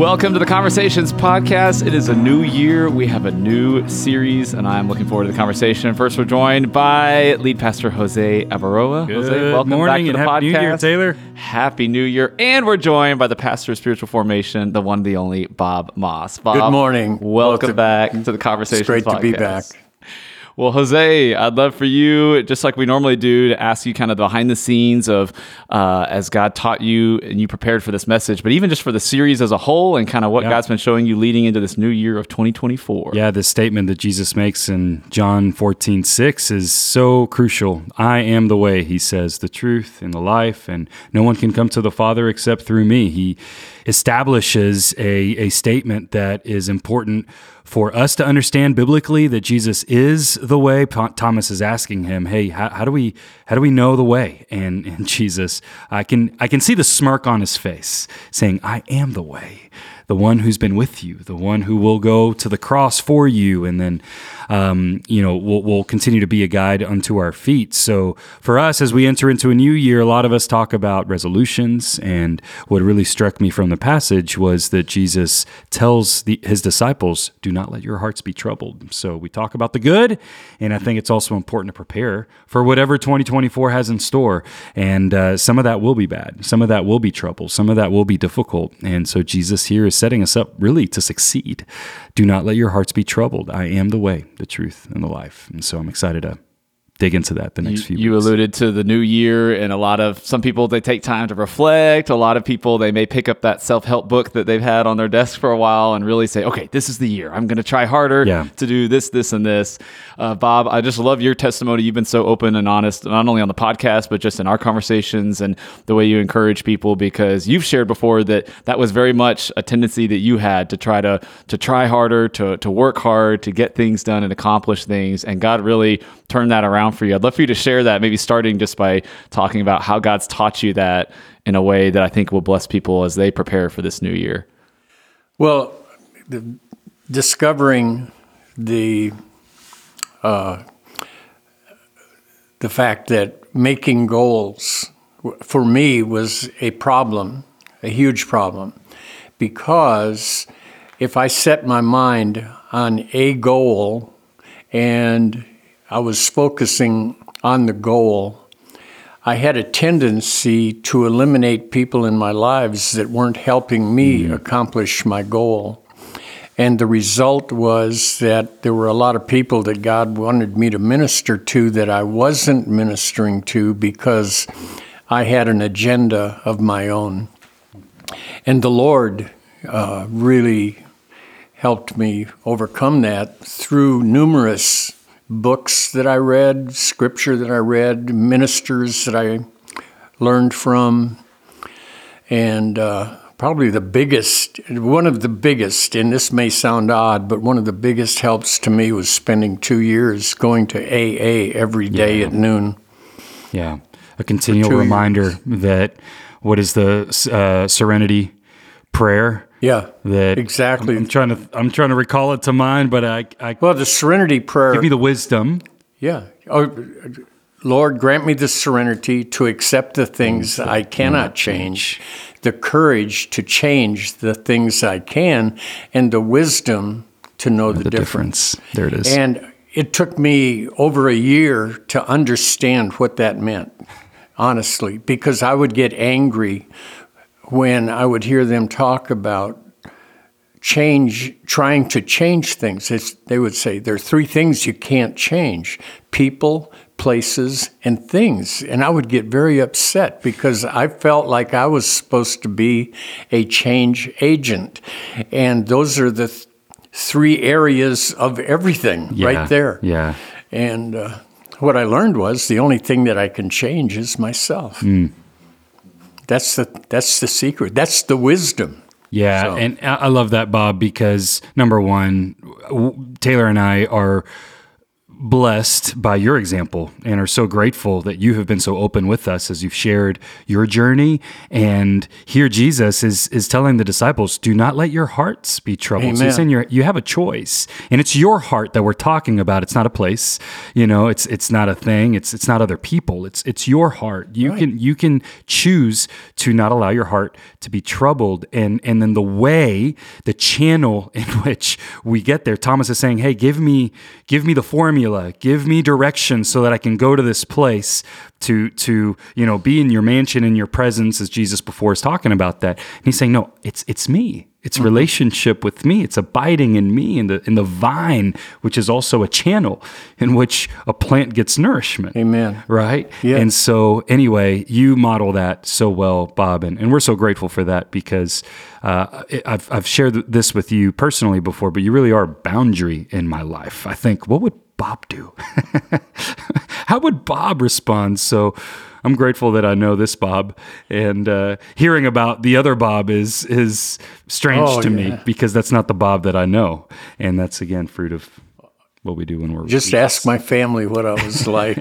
Welcome to the Conversations Podcast. It is a new year. We have a new series, and I'm looking forward to the conversation. First, we're joined by lead pastor Jose Avaroa. Good Jose, welcome morning back to and the happy podcast. New Year, Taylor. Happy New Year. And we're joined by the pastor of spiritual formation, the one, the only Bob Maas. Bob, Good morning. Welcome Well, it's a- back to the Conversations It's great Podcast. to be back. Well, Jose, I'd love for you, just like we normally do, to ask you kind of behind the scenes of uh, as God taught you and you prepared for this message, but even just for the series as a whole and kind of what Yeah. God's been showing you leading into this new year of 2024. Yeah, the statement that Jesus makes in John 14, 6 is so crucial. I am the way, he says, the truth and the life, and no one can come to the Father except through me. He establishes a, a statement that is important for us to understand biblically that Jesus is the way. Thomas is asking him, "Hey, how, how do we how do we know the way?" And, and Jesus, I can I can see the smirk on his face, saying, "I am the way." The one who's been with you, the one who will go to the cross for you, and then, um, you know, will will continue to be a guide unto our feet. So for us, as we enter into a new year, a lot of us talk about resolutions, and what really struck me from the passage was that Jesus tells the, his disciples, "Do not let your hearts be troubled." So we talk about the good, and I think it's also important to prepare for whatever 2024 has in store, and uh, some of that will be bad, some of that will be trouble, some of that will be difficult, and so Jesus here is setting us up really to succeed. Do not let your hearts be troubled. I am the way, the truth, and the life. And so I'm excited to dig into that the next few You weeks. alluded to the new year, and a lot of some people they take time to reflect. A lot of people they may pick up that self help book that they've had on their desk for a while and really say, "Okay, this is the year. I'm going to try harder Yeah. to do this, this, and this." Uh, Bob, I just love your testimony. You've been so open and honest, not only on the podcast but just in our conversations and the way you encourage people. Because you've shared before that that was very much a tendency that you had to try to to try harder, to to work hard, to get things done and accomplish things, and God really turned that around for you. I'd love for you to share that, maybe starting just by talking about how God's taught you that in a way that I think will bless people as they prepare for this new year. Well, the, discovering the uh, the fact that making goals for me was a problem, a huge problem, because if I set my mind on a goal and I was focusing on the goal, I had a tendency to eliminate people in my lives that weren't helping me accomplish my goal. And the result was that there were a lot of people that God wanted me to minister to that I wasn't ministering to because I had an agenda of my own. And the Lord uh, really helped me overcome that through numerous books that I read, scripture that I read, ministers that I learned from, and uh, probably the biggest, one of the biggest, and this may sound odd, but one of the biggest helps to me was spending two years going to AA every day at noon. Yeah. A continual reminder that what is the uh, serenity prayer? Yeah, That exactly. I'm, I'm trying to I'm trying to recall it to mind, but I, I well, the Serenity Prayer. give me the wisdom. Yeah. Oh, Lord, grant me the serenity to accept the things mm-hmm. I cannot mm-hmm. change, the courage to change the things I can, and the wisdom to know the, The difference. difference. There it is. And it took me over a year to understand what that meant, honestly, because I would get angry when I would hear them talk about change, trying to change things. It's, they would say there are three things you can't change people, places, and things. And I would get very upset because I felt like I was supposed to be a change agent. And those are the th- three areas of everything Yeah. right there. Yeah. And uh, what I learned was the only thing that I can change is myself. That's the that's the secret. That's the wisdom. Yeah, So- and I I love that, Bob, because number one, Taylor and I are blessed by your example and are so grateful that you have been so open with us as you've shared your journey. And here Jesus is is telling the disciples, do not let your hearts be troubled. So he's saying you you have a choice. And it's your heart that we're talking about. It's not a place. You know, it's it's not a thing. It's it's not other people. It's it's your heart. You right. can you can choose to not allow your heart to be troubled. And and then the way, the channel in which we get there, Thomas is saying, Hey, give me give me the formula formula. Give me direction so that I can go to this place to to you know be in your mansion in your presence as Jesus before is talking about that. And he's saying, no, it's it's me. It's mm-hmm. relationship with me. It's abiding in me in the in the vine, which is also a channel in which a plant gets nourishment. Amen. Right? Yeah. And so anyway, you model that so well, Bob, and, and we're so grateful for that because uh, I've I've shared this with you personally before, but you really are a boundary in my life. I think what would Bob do? How would Bob respond? So I'm grateful that I know this Bob, and uh, hearing about the other Bob is is strange oh, to yeah. me because that's not the Bob that I know, and that's again fruit of what we do when we're just ask my family what I was like.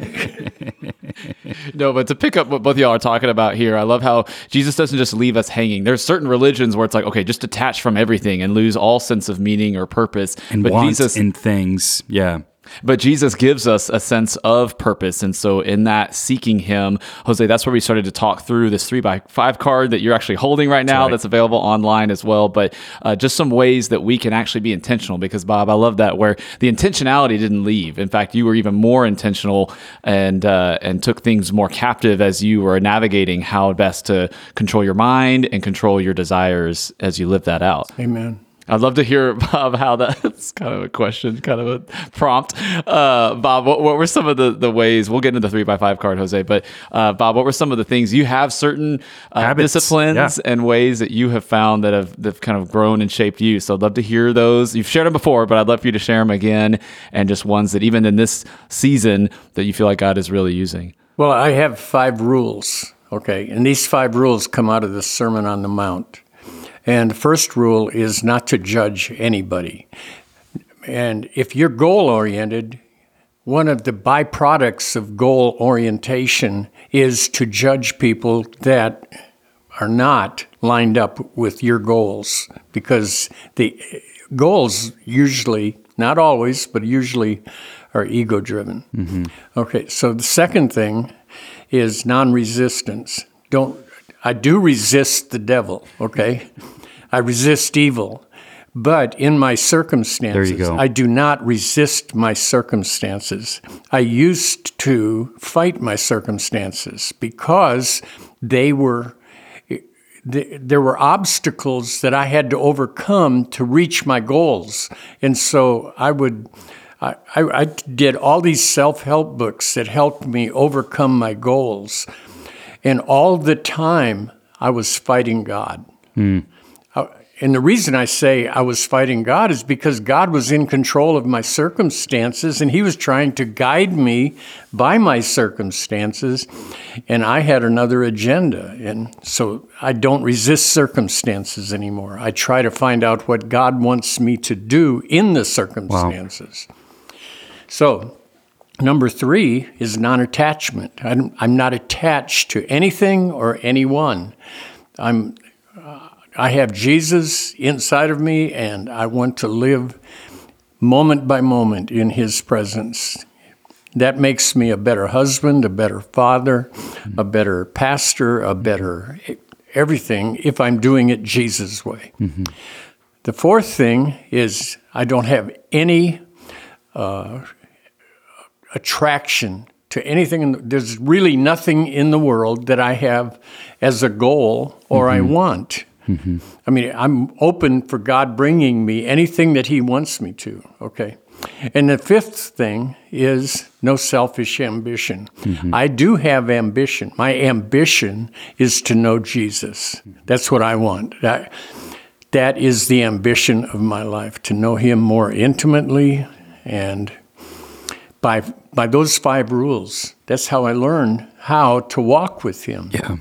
no, but to pick up what both y'all are talking about here, I love how Jesus doesn't just leave us hanging. There's certain religions where it's like, okay, just detach from everything and lose all sense of meaning or purpose. And but Jesus in things, yeah. But Jesus gives us a sense of purpose. And so, in that seeking Him, Jose, that's where we started to talk through this three by five card that you're actually holding right now, that's, right. that's available online as well. But uh, just some ways that we can actually be intentional because, Bob, I love that where the intentionality didn't leave. In fact, you were even more intentional and, uh, and took things more captive as you were navigating how best to control your mind and control your desires as you live that out. Amen. I'd love to hear, Bob, how that's kind of a question, kind of a prompt. Uh, Bob, what, what, were some of the, the ways, we'll get into the three by five card, Jose, but uh, Bob, what were some of the things you have certain uh, disciplines yeah. and ways that you have found that have, that have kind of grown and shaped you? So I'd love to hear those. You've shared them before, but I'd love for you to share them again and just ones that even in this season that you feel like God is really using. Well, I have five rules, okay? And these five rules come out of the Sermon on the Mount. And the first rule is not to judge anybody. And if you're goal oriented, one of the byproducts of goal orientation is to judge people that are not lined up with your goals because the goals usually, not always, but usually are ego driven. Mm-hmm. Okay, so the second thing is non resistance. Don't I do resist the devil, okay? I resist evil. But in my circumstances, I do not resist my circumstances. I used to fight my circumstances because they were there were obstacles that I had to overcome to reach my goals. And so I would I, I, did all these self-help books that helped me overcome my goals. And all the time I was fighting God. Mm. And the reason I say I was fighting God is because God was in control of my circumstances and He was trying to guide me by my circumstances. And I had another agenda. And so I don't resist circumstances anymore. I try to find out what God wants me to do in the circumstances. Wow. So, number three is non attachment. I'm not attached to anything or anyone. I'm I have Jesus inside of me, and I want to live moment by moment in His presence. That makes me a better husband, a better father, a better pastor, a better everything if I'm doing it Jesus' way. Mm-hmm. The fourth thing is I don't have any uh, attraction to anything. The, there's really nothing in the world that I have as a goal or mm-hmm. I want. Mm-hmm. I mean, I'm open for God bringing me anything that He wants me to, okay? And the fifth thing is no selfish ambition. Mm-hmm. I do have ambition. My ambition is to know Jesus. That's what I want. That, that is the ambition of my life, to know Him more intimately. And by, by those five rules, that's how I learned how to walk with Him. Yeah.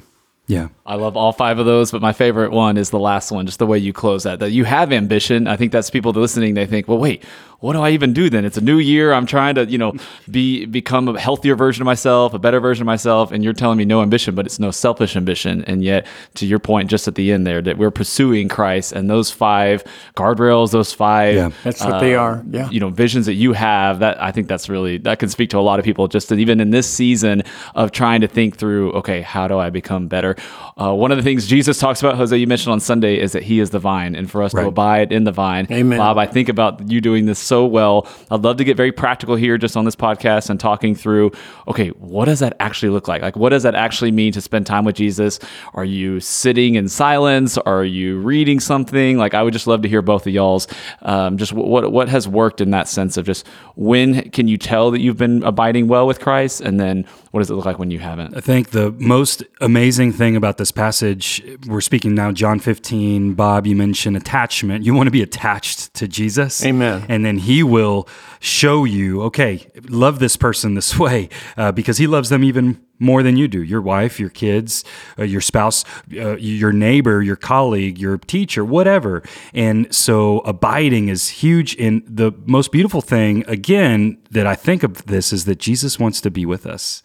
Yeah. I love all five of those, but my favorite one is the last one, just the way you close that. That you have ambition. I think that's people listening, they think, well, wait, what do I even do then? It's a new year. I'm trying to, you know, be become a healthier version of myself, a better version of myself. And you're telling me no ambition, but it's no selfish ambition. And yet, to your point, just at the end there, that we're pursuing Christ and those five guardrails, those five, Yeah. That's what they are. Uh, yeah. you know, visions that you have. That I think that's really that can speak to a lot of people. Just that even in this season of trying to think through, okay, how do I become better? Uh, one of the things Jesus talks about, Jose, you mentioned on Sunday, is that He is the vine, and for us to abide in the vine. Amen. Bob, I think about you doing this so well. I'd love to get very practical here just on this podcast and talking through, okay, what does that actually look like? Like, what does that actually mean to spend time with Jesus? Are you sitting in silence? Are you reading something? Like, I would just love to hear both of y'all's, um, just what, what has worked in that sense of just when can you tell that you've been abiding well with Christ? And then what does it look like when you haven't? I think the most amazing thing about this passage, we're speaking now, John 15. Bob, you mentioned attachment. You want to be attached to Jesus. Amen. And then he will show you, okay, love this person this way uh, because he loves them even more than you do your wife, your kids, uh, your spouse, uh, your neighbor, your colleague, your teacher, whatever. And so abiding is huge. And the most beautiful thing, again, that I think of this is that Jesus wants to be with us.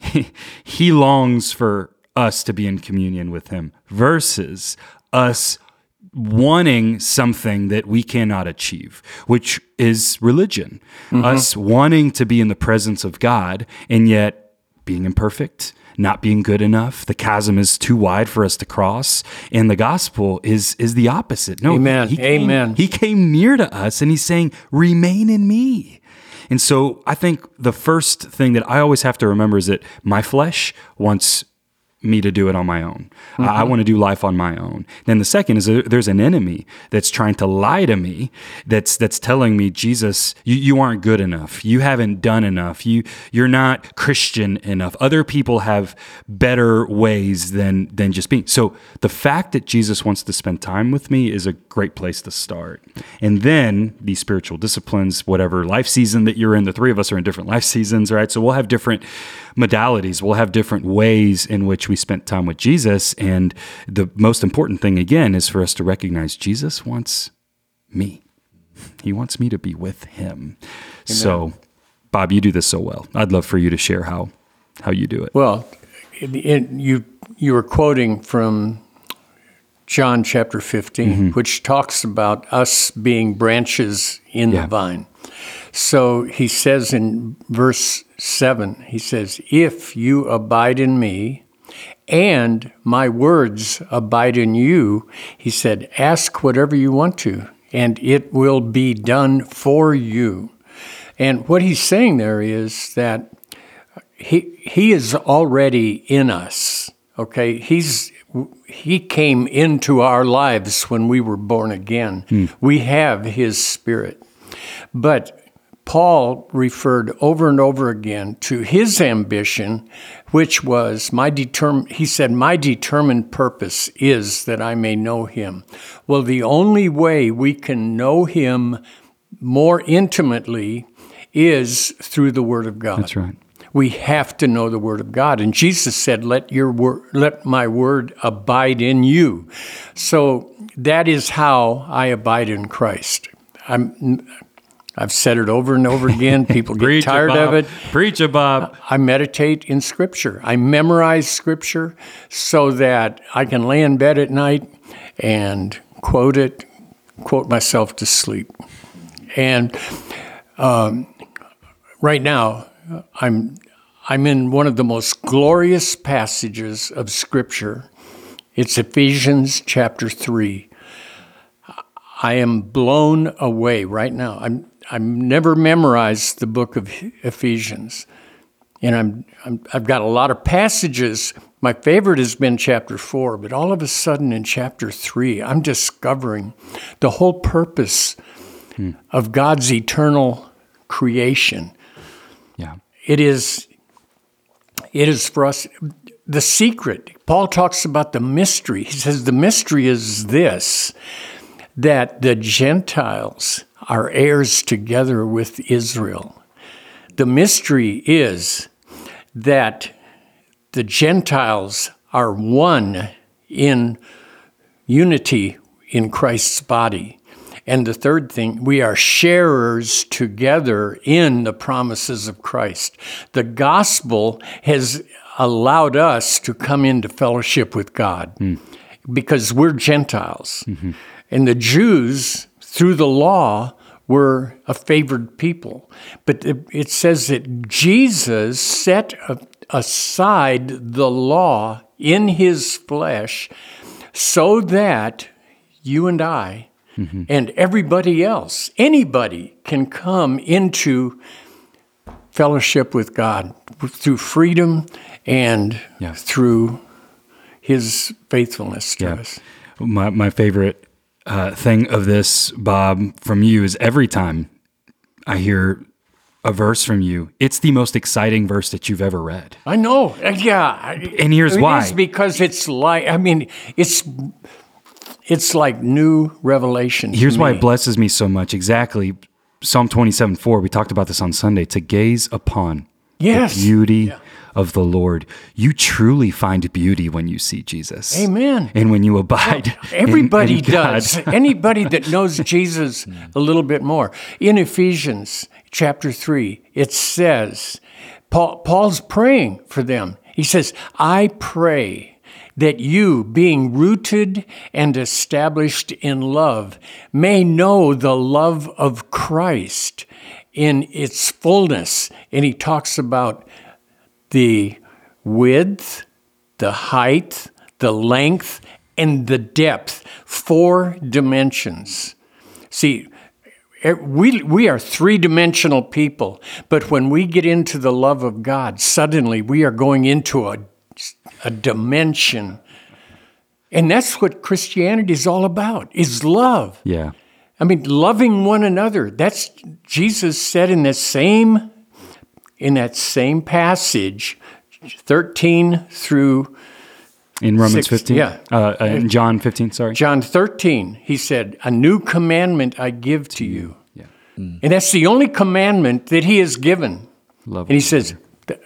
he longs for us to be in communion with him versus us wanting something that we cannot achieve, which is religion. Us wanting to be in the presence of God and yet being imperfect, not being good enough. The chasm is too wide for us to cross. And the gospel is is the opposite. No, Amen. He came, Amen. He came near to us and he's saying, remain in me. And so I think the first thing that I always have to remember is that my flesh wants me to do it on my own. I- I mm-hmm. want to do life on my own. Then the second is there's an enemy that's trying to lie to me. That's that's telling me, Jesus, you, you aren't good enough. You haven't done enough. You you're not Christian enough. Other people have better ways than than just being. So the fact that Jesus wants to spend time with me is a great place to start. And then these spiritual disciplines, whatever life season that you're in, the three of us are in different life seasons, right? So we'll have different modalities. We'll have different ways in which we spent time with Jesus. And the most important thing, again, is for us to recognize Jesus wants me. He wants me to be with him. So, Bob, you do this so well. I'd love for you to share how how you do it. Well, you you were quoting from John chapter 15, Mm-hmm. which talks about us being branches in Yeah. the vine. So he says in verse 7, he says, If you abide in me and my words abide in you, he said, ask whatever you want to, and it will be done for you. And what he's saying there is that he he is already in us okay? He's he came into our lives when we were born again. Hmm. We have his spirit. But Paul referred over and over again to his ambition, which was my determ- he said, My determined purpose is that I may know him. Well, the only way we can know him more intimately is through the Word of God. That's right. We have to know the Word of God. And Jesus said, Let your word let my word abide in you. So that is how I abide in Christ. I'm I've said it over and over again. People get tired of it. Preach it, Bob. I meditate in Scripture. I memorize Scripture so that I can lay in bed at night and quote it, quote myself to sleep. And um, right now, I'm I'm in one of the most glorious passages of Scripture. It's Ephesians chapter three. I am blown away right now. I'm I've never memorized the book of Ephesians, and I'm, I'm I've got a lot of passages. My favorite has been chapter four, but all of a sudden in chapter three, I'm discovering the whole purpose hmm. of God's eternal creation. Yeah. It is it is for us the secret. Paul talks about the mystery. He says the mystery is this that the Gentiles are heirs together with Israel. The mystery is that the Gentiles are one in unity in Christ's body. And the third thing, we are sharers together in the promises of Christ. The gospel has allowed us to come into fellowship with God hmm. because we're Gentiles. Mm-hmm. And the Jews, through the law, were a favored people. But it says that Jesus set aside the law in his flesh so that you and I mm-hmm. and everybody else, anybody can come into fellowship with God through freedom and Yeah. through his faithfulness to Yeah. us. My, my favorite uh, thing of this, Bob, from you is every time I hear a verse from you, it's the most exciting verse that you've ever read. I know. Uh, Yeah. And here's It why. is because it's like I mean, it's it's like new revelation. Here's why it blesses me so much. Exactly. Psalm 27 4, we talked about this on Sunday, to gaze upon Yes. the beauty of the Lord. You truly find beauty when you see Jesus. Amen. And when you abide. in- Everybody in God. does. Anybody that knows Jesus a little bit more. In Ephesians chapter 3, it says, Paul, Paul's praying for them. He says, I pray that you, being rooted and established in love, may know the love of Christ in its fullness. And he talks about the width, the height, the length, and the depth, four dimensions. See, we, we are three dimensional people, but when we get into the love of God, suddenly we are going into a, a dimension. And that's what Christianity is all about, is love. Yeah. I mean, loving one another. That's Jesus said in the same in that same passage, 13 through In Romans Six, 15? yeah. Uh, uh, in John 15, sorry. John 13, he said, A new commandment I give to you. Yeah. And that's the only commandment that he has given. Love And he says,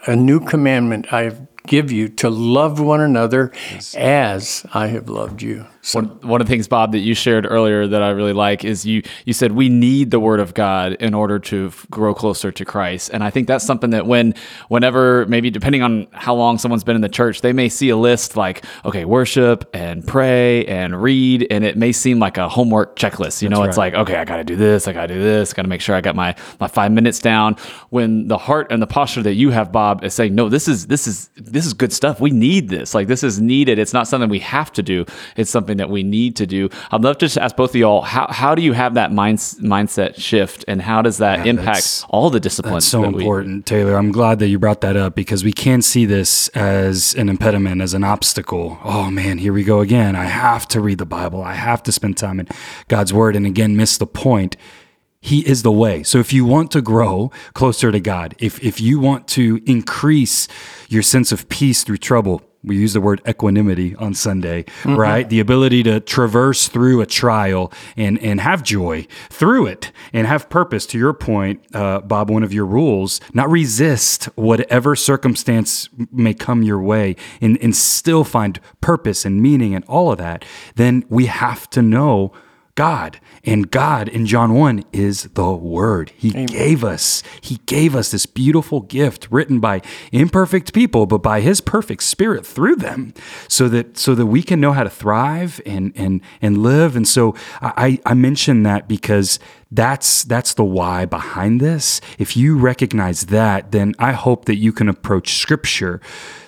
A new commandment I give you to love one another as I have loved you. One, one of the things, Bob, that you shared earlier that I really like is you you said we need the Word of God in order to f- grow closer to Christ, and I think that's something that when whenever maybe depending on how long someone's been in the church, they may see a list like okay, worship and pray and read, and it may seem like a homework checklist. You know, it's right. like okay, I got to do this, I got to do this, got to make sure I got my my five minutes down. When the heart and the posture that you have, Bob, is saying no, this is this is this is good stuff. We need this. Like this is needed. It's not something we have to do. It's something that we need to do. I'd love to just ask both of y'all how how do you have that mind, mindset shift, and how does that that's- impact all the disciplines? That's so that we- important, Taylor. I'm glad that you brought that up because we can see this as an impediment, as an obstacle. Oh man, here we go again. I have to read the Bible. I have to spend time in God's Word, and again, miss the point. He is the way. So if you want to grow closer to God, if if you want to increase your sense of peace through trouble, we use the word equanimity on Sunday, right? The ability to traverse through a trial and and have joy through it and have purpose. To your point, uh, Bob, one of your rules: not resist whatever circumstance may come your way, and and still find purpose and meaning and all of that. Then we have to know God. And God in John 1 is the Word. He gave us, He gave us this beautiful gift written by imperfect people, but by His perfect Spirit through them, so that so that we can know how to thrive and and and live. And so I, I mention that because that's that's the why behind this. If you recognize that, then I hope that you can approach scripture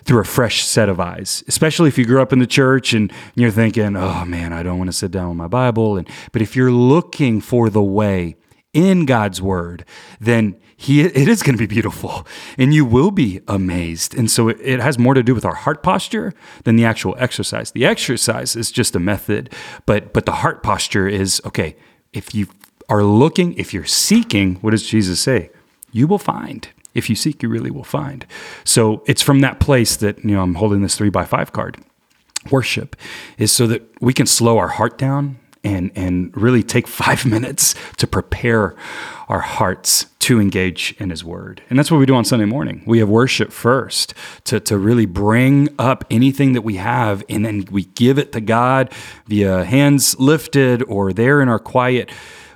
through a fresh set of eyes. Especially if you grew up in the church and you're thinking, "Oh man, I don't want to sit down with my Bible." And but if you're looking for the way in God's word, then he, it is going to be beautiful and you will be amazed. And so it, has more to do with our heart posture than the actual exercise. The exercise is just a method, but but the heart posture is okay, if you are looking, if you're seeking, what does Jesus say? You will find. If you seek, you really will find. So it's from that place that, you know, I'm holding this three by five card. Worship is so that we can slow our heart down and, and really take five minutes to prepare our hearts to engage in His Word. And that's what we do on Sunday morning. We have worship first to, to really bring up anything that we have, and then we give it to God via hands lifted or there in our quiet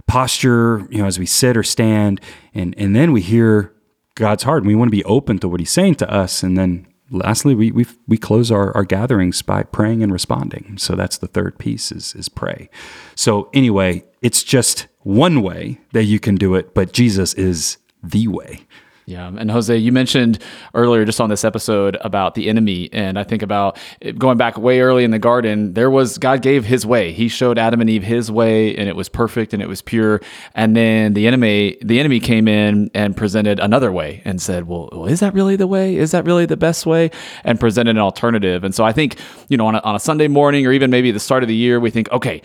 posture, you know, as we sit or stand, and and then we hear God's heart. And we want to be open to what He's saying to us, and then lastly, we we we close our, our gatherings by praying and responding. So that's the third piece is is pray. So anyway, it's just one way that you can do it, but Jesus is the way. Yeah. And Jose, you mentioned earlier just on this episode about the enemy. And I think about going back way early in the garden, there was God gave his way. He showed Adam and Eve his way and it was perfect and it was pure. And then the enemy, the enemy came in and presented another way and said, well, well is that really the way? Is that really the best way? And presented an alternative. And so I think, you know, on a, on a Sunday morning or even maybe the start of the year, we think, okay,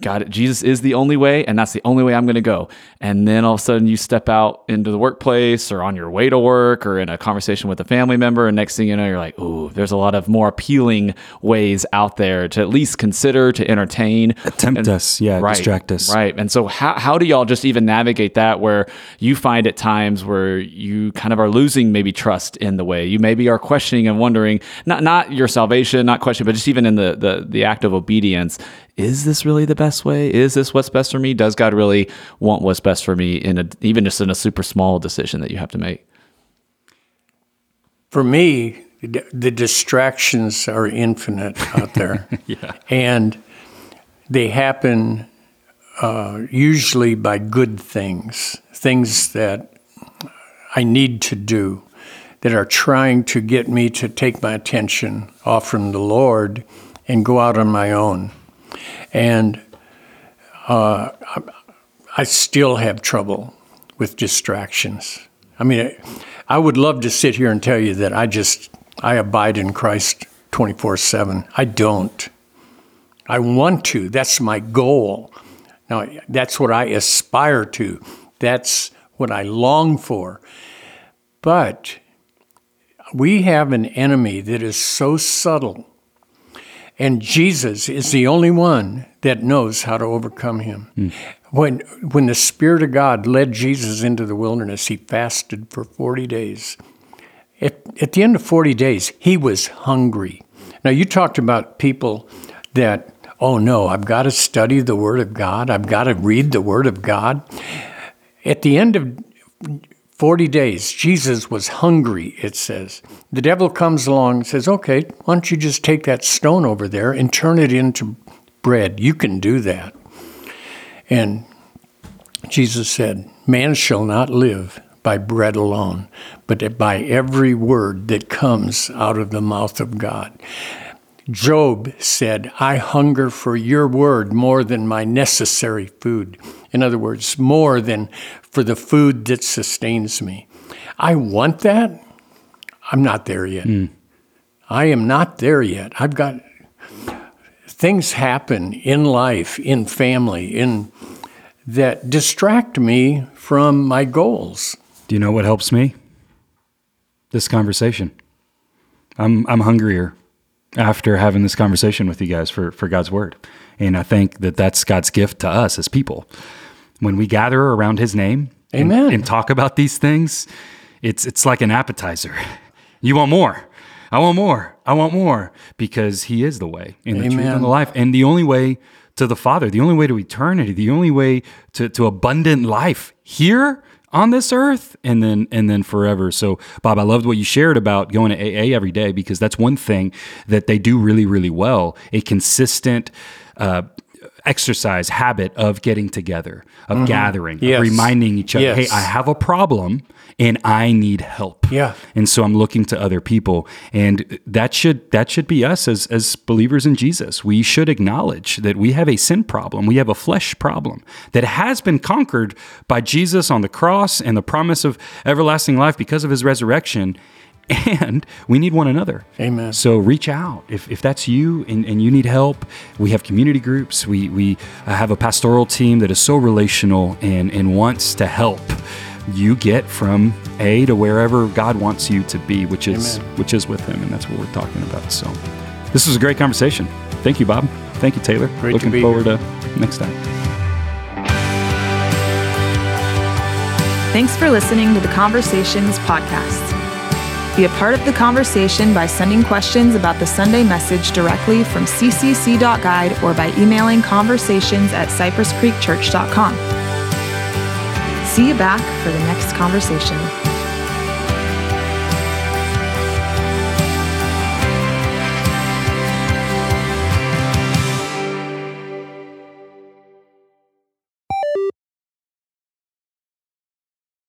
God, Jesus is the only way, and that's the only way I'm going to go. And then all of a sudden, you step out into the workplace or on your way to work or in a conversation with a family member, and next thing you know, you're like, "Ooh, there's a lot of more appealing ways out there to at least consider, to entertain, tempt and, us, yeah, right, distract us, right." And so, how how do y'all just even navigate that, where you find at times where you kind of are losing maybe trust in the way, you maybe are questioning and wondering, not not your salvation, not question, but just even in the the the act of obedience is this really the best way? Is this what's best for me? Does God really want what's best for me in a, even just in a super small decision that you have to make? For me, the distractions are infinite out there. yeah. And they happen uh, usually by good things, things that I need to do that are trying to get me to take my attention off from the Lord and go out on my own. And uh, I still have trouble with distractions. I mean, I would love to sit here and tell you that I just I abide in Christ 24/7. I don't. I want to. That's my goal. Now, that's what I aspire to. That's what I long for. But we have an enemy that is so subtle and Jesus is the only one that knows how to overcome him. Mm. When, when the Spirit of God led Jesus into the wilderness, he fasted for 40 days. At, at the end of 40 days, he was hungry. Now, you talked about people that, oh no, I've got to study the Word of God, I've got to read the Word of God. At the end of 40 days, Jesus was hungry, it says. The devil comes along and says, Okay, why don't you just take that stone over there and turn it into bread? You can do that. And Jesus said, Man shall not live by bread alone, but by every word that comes out of the mouth of God. Job said, I hunger for your word more than my necessary food. In other words, more than for the food that sustains me. I want that. I'm not there yet. Mm. I am not there yet. I've got things happen in life, in family, in that distract me from my goals. Do you know what helps me? This conversation. I'm I'm hungrier after having this conversation with you guys for for God's word. And I think that that's God's gift to us as people. When we gather around his name Amen. And, and talk about these things, it's it's like an appetizer. You want more. I want more. I want more because he is the way and the Amen. truth and the life. And the only way to the Father, the only way to eternity, the only way to, to abundant life here on this earth and then and then forever. So Bob, I loved what you shared about going to AA every day because that's one thing that they do really, really well. A consistent uh, exercise habit of getting together, of mm-hmm. gathering, yes. of reminding each other, yes. hey, I have a problem and I need help. Yeah. And so I'm looking to other people. And that should that should be us as as believers in Jesus. We should acknowledge that we have a sin problem. We have a flesh problem that has been conquered by Jesus on the cross and the promise of everlasting life because of his resurrection and we need one another. Amen. So reach out if, if that's you and, and you need help. We have community groups. We we uh, have a pastoral team that is so relational and and wants to help you get from A to wherever God wants you to be, which is Amen. which is with Him, and that's what we're talking about. So this was a great conversation. Thank you, Bob. Thank you, Taylor. Great Looking to forward here. to next time. Thanks for listening to the Conversations podcast. Be a part of the conversation by sending questions about the Sunday message directly from ccc.guide or by emailing conversations at cypresscreekchurch.com. See you back for the next conversation.